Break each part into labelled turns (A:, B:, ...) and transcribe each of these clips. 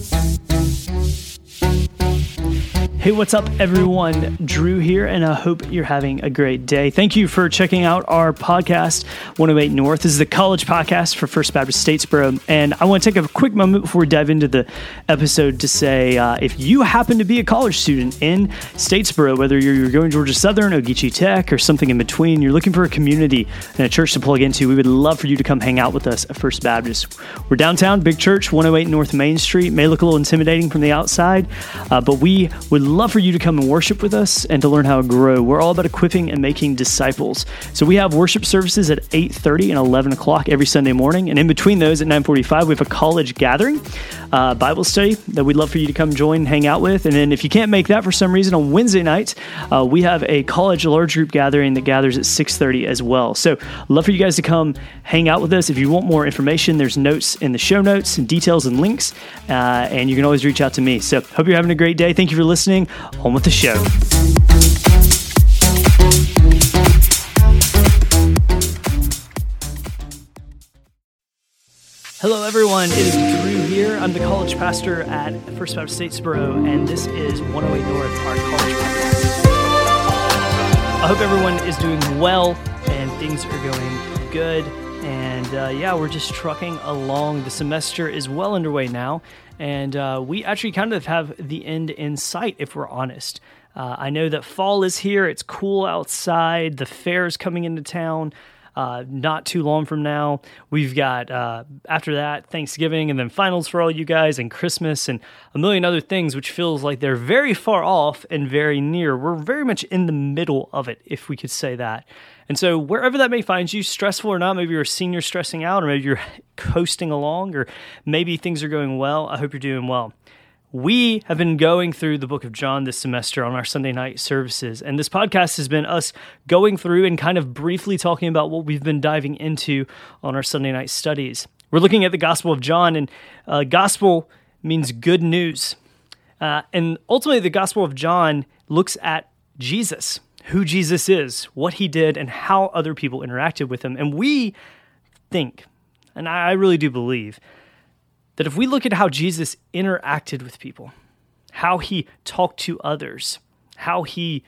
A: you. Hey, what's up, everyone? Drew here, and I hope you're having a great day. Thank you for checking out our podcast, 108 North. This is the college podcast for First Baptist Statesboro. And I want to take a quick moment before we dive into the episode to say uh, if you happen to be a college student in Statesboro, whether you're going to Georgia Southern, Ogeechee Tech, or something in between, you're looking for a community and a church to plug into, we would love for you to come hang out with us at First Baptist. We're downtown, big church, 108 North Main Street. May look a little intimidating from the outside, uh, but we would love for you to come and worship with us and to learn how to grow. We're all about equipping and making disciples. So we have worship services at 8:30 and 11 o'clock every Sunday morning, and in between those at 9:45 we have a college gathering, uh, Bible study that we'd love for you to come join, hang out with. And then if you can't make that for some reason on Wednesday night, uh, we have a college large group gathering that gathers at 6:30 as well. So love for you guys to come hang out with us. If you want more information, there's notes in the show notes and details and links, uh, and you can always reach out to me. So hope you're having a great day. Thank you for listening. On with the show. Hello, everyone. It is Drew here. I'm the college pastor at First Baptist Statesboro, and this is 108 North, our college podcast. I hope everyone is doing well and things are going good. And uh, yeah, we're just trucking along. The semester is well underway now, and uh, we actually kind of have the end in sight, if we're honest. Uh, I know that fall is here, it's cool outside, the fair is coming into town. Uh, not too long from now, we've got uh, after that Thanksgiving and then finals for all you guys and Christmas and a million other things, which feels like they're very far off and very near. We're very much in the middle of it, if we could say that. And so, wherever that may find you, stressful or not, maybe you're a senior stressing out, or maybe you're coasting along, or maybe things are going well. I hope you're doing well. We have been going through the book of John this semester on our Sunday night services, and this podcast has been us going through and kind of briefly talking about what we've been diving into on our Sunday night studies. We're looking at the Gospel of John, and uh, gospel means good news. Uh, and ultimately, the Gospel of John looks at Jesus, who Jesus is, what he did, and how other people interacted with him. And we think, and I really do believe, that if we look at how Jesus interacted with people, how he talked to others, how he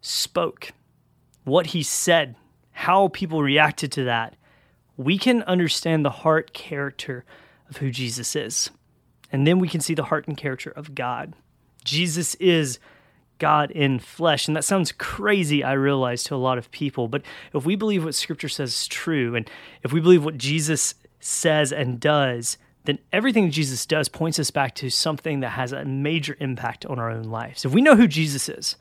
A: spoke, what he said, how people reacted to that, we can understand the heart character of who Jesus is. And then we can see the heart and character of God. Jesus is God in flesh. And that sounds crazy, I realize, to a lot of people. But if we believe what Scripture says is true, and if we believe what Jesus says and does, then everything Jesus does points us back to something that has a major impact on our own lives. If we know who Jesus is,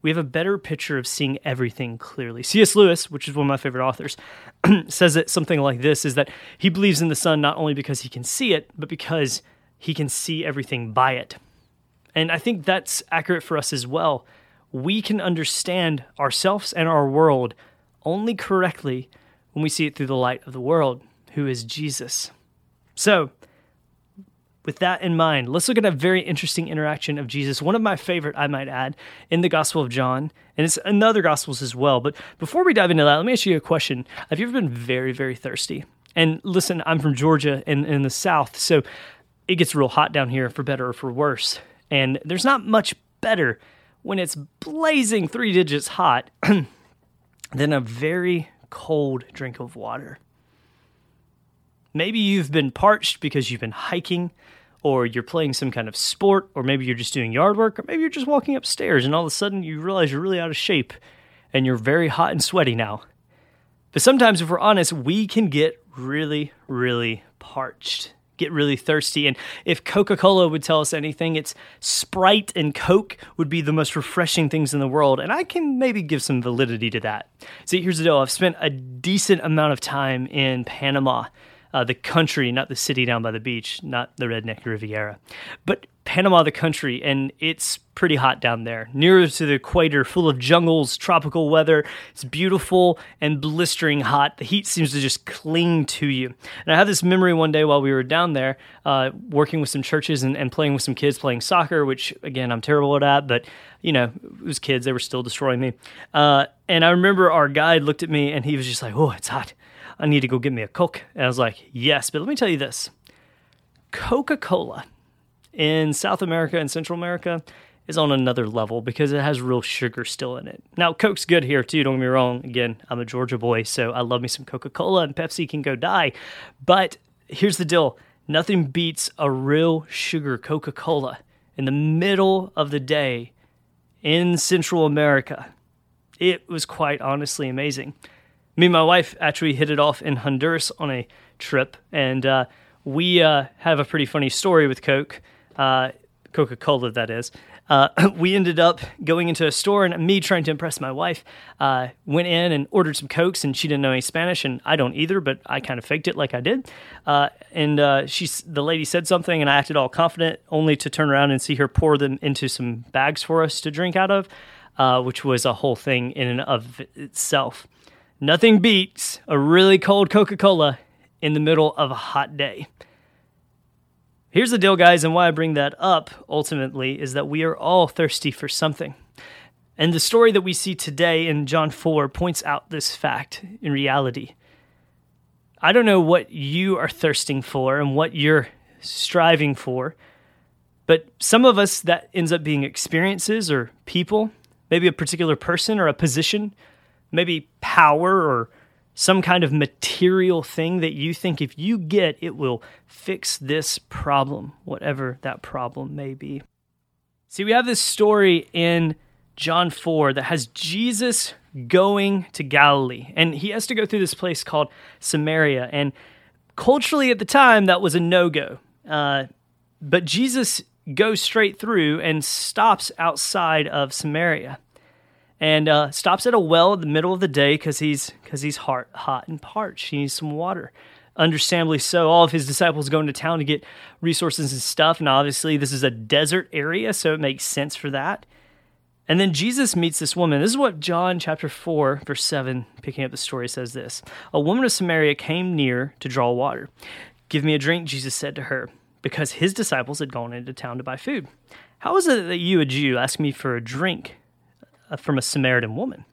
A: we have a better picture of seeing everything clearly. C.S. Lewis, which is one of my favorite authors, says that something like this is that he believes in the sun not only because he can see it, but because he can see everything by it. And I think that's accurate for us as well. We can understand ourselves and our world only correctly when we see it through the light of the world, who is Jesus. So, with that in mind, let's look at a very interesting interaction of Jesus, one of my favorite, I might add, in the Gospel of John, and it's in other Gospels as well. But before we dive into that, let me ask you a question. Have you ever been very, very thirsty? And listen, I'm from Georgia in, in the South, so it gets real hot down here for better or for worse. And there's not much better when it's blazing three digits hot than a very cold drink of water. Maybe you've been parched because you've been hiking, or you're playing some kind of sport, or maybe you're just doing yard work, or maybe you're just walking upstairs and all of a sudden you realize you're really out of shape and you're very hot and sweaty now. But sometimes, if we're honest, we can get really, really parched, get really thirsty. And if Coca Cola would tell us anything, it's Sprite and Coke would be the most refreshing things in the world. And I can maybe give some validity to that. See, here's the deal I've spent a decent amount of time in Panama uh, the country, not the city down by the beach, not the redneck Riviera, but Panama, the country, and it's pretty hot down there, nearer to the equator, full of jungles, tropical weather. It's beautiful and blistering hot. The heat seems to just cling to you. And I have this memory one day while we were down there, uh, working with some churches and, and playing with some kids playing soccer, which again I'm terrible at that, but you know, it was kids; they were still destroying me. Uh, and I remember our guide looked at me and he was just like, "Oh, it's hot." I need to go get me a Coke. And I was like, yes, but let me tell you this Coca Cola in South America and Central America is on another level because it has real sugar still in it. Now, Coke's good here too, don't get me wrong. Again, I'm a Georgia boy, so I love me some Coca Cola and Pepsi can go die. But here's the deal nothing beats a real sugar Coca Cola in the middle of the day in Central America. It was quite honestly amazing. Me and my wife actually hit it off in Honduras on a trip, and uh, we uh, have a pretty funny story with Coke, uh, Coca Cola, that is. Uh, we ended up going into a store, and me trying to impress my wife, uh, went in and ordered some Cokes, and she didn't know any Spanish, and I don't either, but I kind of faked it like I did. Uh, and she, the lady said something, and I acted all confident, only to turn around and see her pour them into some bags for us to drink out of, which was a whole thing in and of itself. Nothing beats a really cold Coca Cola in the middle of a hot day. Here's the deal, guys, and why I bring that up ultimately is that we are all thirsty for something. And the story that we see today in John 4 points out this fact in reality. I don't know what you are thirsting for and what you're striving for, but some of us that ends up being experiences or people, maybe a particular person or a position, maybe power or some kind of material thing that you think if you get, it will fix this problem, whatever that problem may be. See, we have this story in John 4 that has Jesus going to Galilee, and he has to go through this place called Samaria. And culturally at the time, that was a no go. Uh, but Jesus goes straight through and stops outside of Samaria and uh, stops at a well in the middle of the day because he's because he's hot, hot and parched. He needs some water. Understandably so. All of his disciples go into town to get resources and stuff, and obviously this is a desert area, so it makes sense for that. And then Jesus meets this woman. This is what John chapter 4, verse 7, picking up the story, says this A woman of Samaria came near to draw water. Give me a drink, Jesus said to her, because his disciples had gone into town to buy food. How is it that you, a Jew, ask me for a drink? Uh, from a Samaritan woman?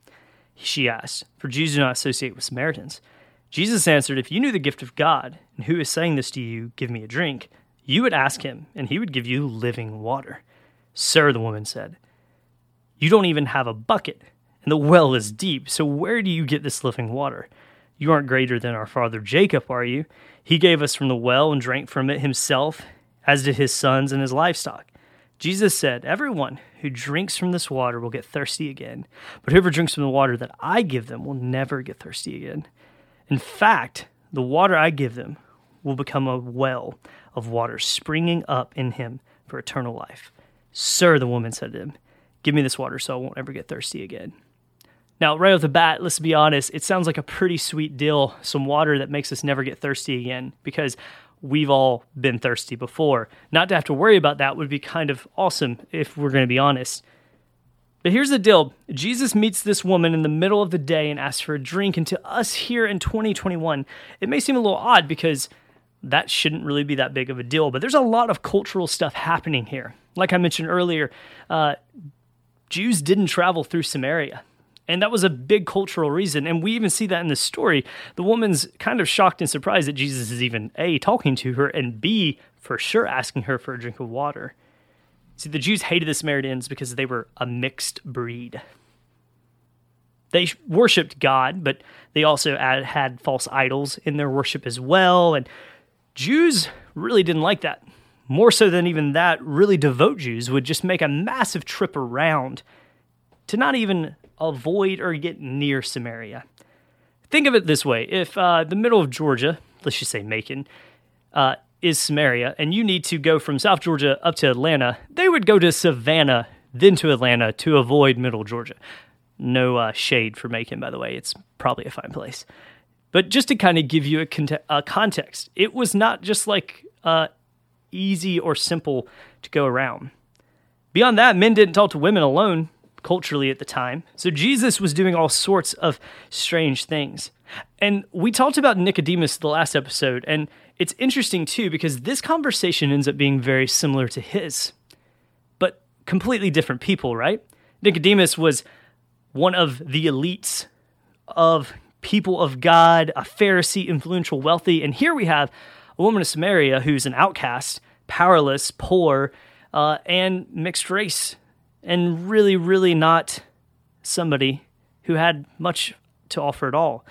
A: She asked, for Jews do not associate with Samaritans. Jesus answered, If you knew the gift of God, and who is saying this to you, give me a drink, you would ask him, and he would give you living water. Sir, the woman said, You don't even have a bucket, and the well is deep, so where do you get this living water? You aren't greater than our father Jacob, are you? He gave us from the well and drank from it himself, as did his sons and his livestock. Jesus said, Everyone who drinks from this water will get thirsty again, but whoever drinks from the water that I give them will never get thirsty again. In fact, the water I give them will become a well of water springing up in him for eternal life. Sir, the woman said to him, Give me this water so I won't ever get thirsty again. Now, right off the bat, let's be honest, it sounds like a pretty sweet deal, some water that makes us never get thirsty again, because we've all been thirsty before. Not to have to worry about that would be kind of awesome if we're going to be honest. But here's the deal Jesus meets this woman in the middle of the day and asks for a drink. And to us here in 2021, it may seem a little odd because that shouldn't really be that big of a deal. But there's a lot of cultural stuff happening here. Like I mentioned earlier, uh, Jews didn't travel through Samaria. And that was a big cultural reason. And we even see that in the story. The woman's kind of shocked and surprised that Jesus is even A, talking to her, and B, for sure asking her for a drink of water. See, the Jews hated the Samaritans because they were a mixed breed. They worshiped God, but they also had false idols in their worship as well. And Jews really didn't like that. More so than even that, really devout Jews would just make a massive trip around to not even avoid or get near Samaria. Think of it this way if uh, the middle of Georgia, let's just say Macon, uh, is Samaria, and you need to go from South Georgia up to Atlanta, they would go to Savannah, then to Atlanta to avoid middle Georgia. No uh, shade for Macon, by the way. It's probably a fine place. But just to kind of give you a, a context, it was not just like uh, easy or simple to go around. Beyond that, men didn't talk to women alone culturally at the time. So Jesus was doing all sorts of strange things. And we talked about Nicodemus the last episode, and it's interesting too because this conversation ends up being very similar to his, but completely different people, right? Nicodemus was one of the elites of people of God, a Pharisee, influential, wealthy, and here we have a woman of Samaria who's an outcast powerless, poor, uh, and mixed race, and really, really not somebody who had much to offer at all.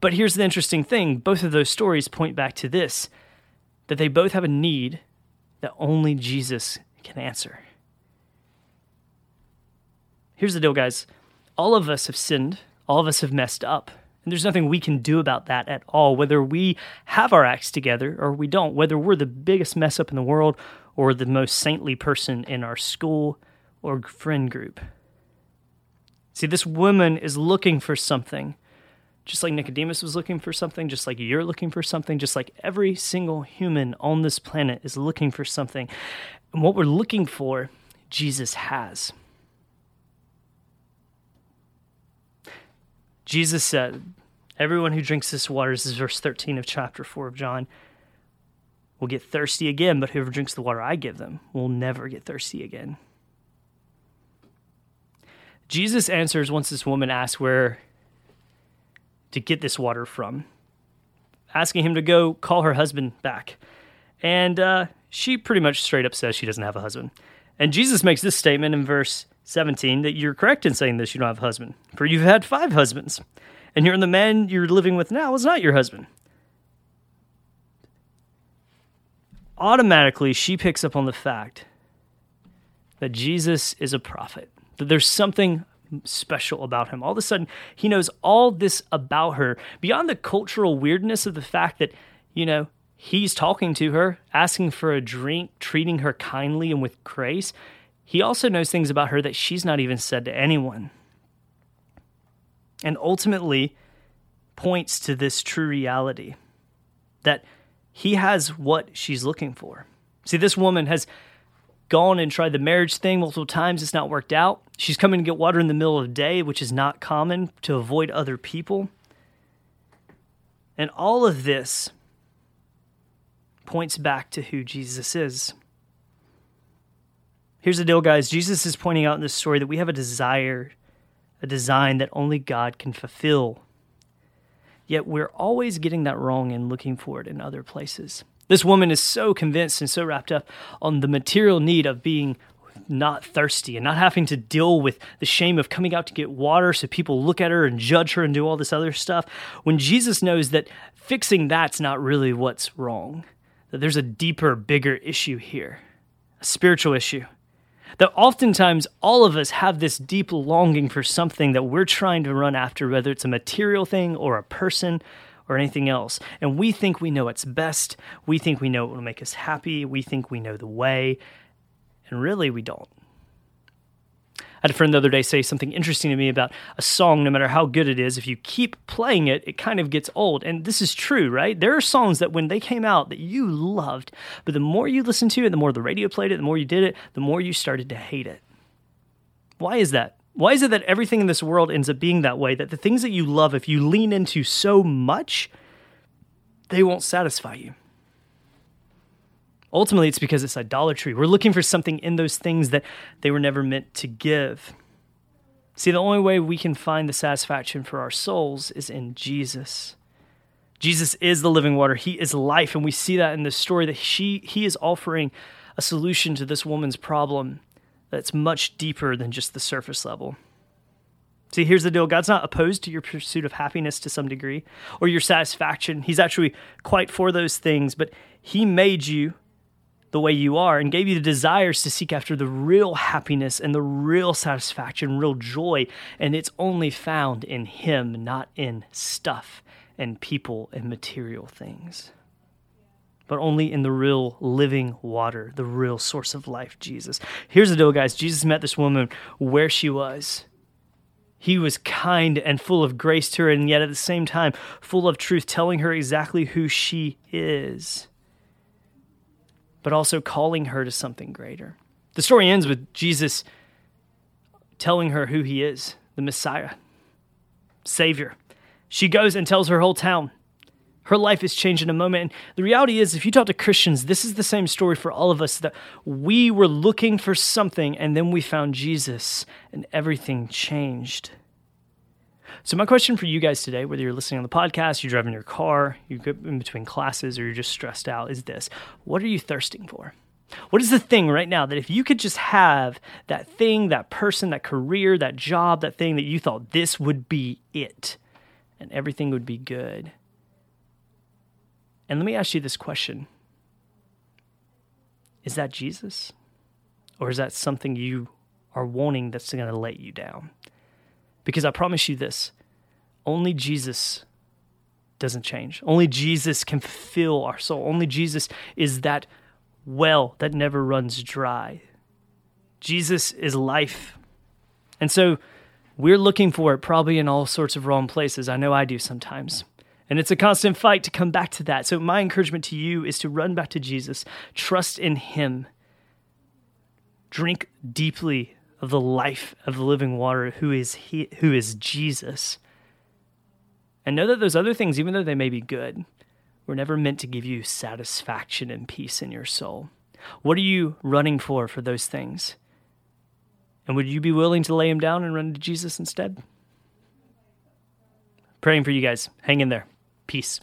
A: But here's the interesting thing both of those stories point back to this that they both have a need that only Jesus can answer. Here's the deal, guys. All of us have sinned, all of us have messed up. And there's nothing we can do about that at all, whether we have our acts together or we don't, whether we're the biggest mess up in the world or the most saintly person in our school or friend group. See, this woman is looking for something, just like Nicodemus was looking for something, just like you're looking for something, just like every single human on this planet is looking for something. And what we're looking for, Jesus has. Jesus said, Everyone who drinks this water, this is verse 13 of chapter 4 of John, will get thirsty again, but whoever drinks the water I give them will never get thirsty again. Jesus answers once this woman asks where to get this water from, asking him to go call her husband back. And uh, she pretty much straight up says she doesn't have a husband. And Jesus makes this statement in verse 17 that you're correct in saying this you don't have a husband, for you've had five husbands, and you're the man you're living with now is not your husband. Automatically, she picks up on the fact that Jesus is a prophet, that there's something special about him. All of a sudden, he knows all this about her beyond the cultural weirdness of the fact that, you know, he's talking to her, asking for a drink, treating her kindly and with grace. He also knows things about her that she's not even said to anyone. And ultimately points to this true reality that he has what she's looking for. See, this woman has gone and tried the marriage thing multiple times. It's not worked out. She's coming to get water in the middle of the day, which is not common to avoid other people. And all of this points back to who Jesus is. Here's the deal, guys. Jesus is pointing out in this story that we have a desire, a design that only God can fulfill. Yet we're always getting that wrong and looking for it in other places. This woman is so convinced and so wrapped up on the material need of being not thirsty and not having to deal with the shame of coming out to get water so people look at her and judge her and do all this other stuff. When Jesus knows that fixing that's not really what's wrong, that there's a deeper, bigger issue here, a spiritual issue. That oftentimes all of us have this deep longing for something that we're trying to run after, whether it's a material thing or a person or anything else. And we think we know what's best. We think we know what will make us happy. We think we know the way. And really, we don't. I had a friend the other day say something interesting to me about a song, no matter how good it is, if you keep playing it, it kind of gets old. And this is true, right? There are songs that when they came out that you loved, but the more you listened to it, the more the radio played it, the more you did it, the more you started to hate it. Why is that? Why is it that everything in this world ends up being that way? That the things that you love, if you lean into so much, they won't satisfy you. Ultimately, it's because it's idolatry. We're looking for something in those things that they were never meant to give. See, the only way we can find the satisfaction for our souls is in Jesus. Jesus is the living water. He is life. And we see that in this story that she, he is offering a solution to this woman's problem that's much deeper than just the surface level. See, here's the deal God's not opposed to your pursuit of happiness to some degree or your satisfaction. He's actually quite for those things, but He made you the way you are and gave you the desires to seek after the real happiness and the real satisfaction, real joy. And it's only found in Him, not in stuff and people and material things but only in the real living water, the real source of life, Jesus. Here's the deal, guys Jesus met this woman where she was. He was kind and full of grace to her, and yet at the same time, full of truth, telling her exactly who she is, but also calling her to something greater. The story ends with Jesus telling her who he is the Messiah, Savior. She goes and tells her whole town her life is changed in a moment. And the reality is, if you talk to Christians, this is the same story for all of us that we were looking for something and then we found Jesus and everything changed. So, my question for you guys today, whether you're listening on the podcast, you're driving your car, you're in between classes, or you're just stressed out, is this What are you thirsting for? What is the thing right now that if you could just have that thing, that person, that career, that job, that thing that you thought this would be it and everything would be good? And let me ask you this question Is that Jesus? Or is that something you are wanting that's going to let you down? Because I promise you this only Jesus doesn't change. Only Jesus can fill our soul. Only Jesus is that well that never runs dry. Jesus is life. And so we're looking for it probably in all sorts of wrong places. I know I do sometimes. And it's a constant fight to come back to that. So, my encouragement to you is to run back to Jesus, trust in Him, drink deeply of the life of the living water, who is He, who is Jesus. And know that those other things, even though they may be good, were never meant to give you satisfaction and peace in your soul. What are you running for for those things? And would you be willing to lay them down and run to Jesus instead? Praying for you guys. Hang in there. Peace.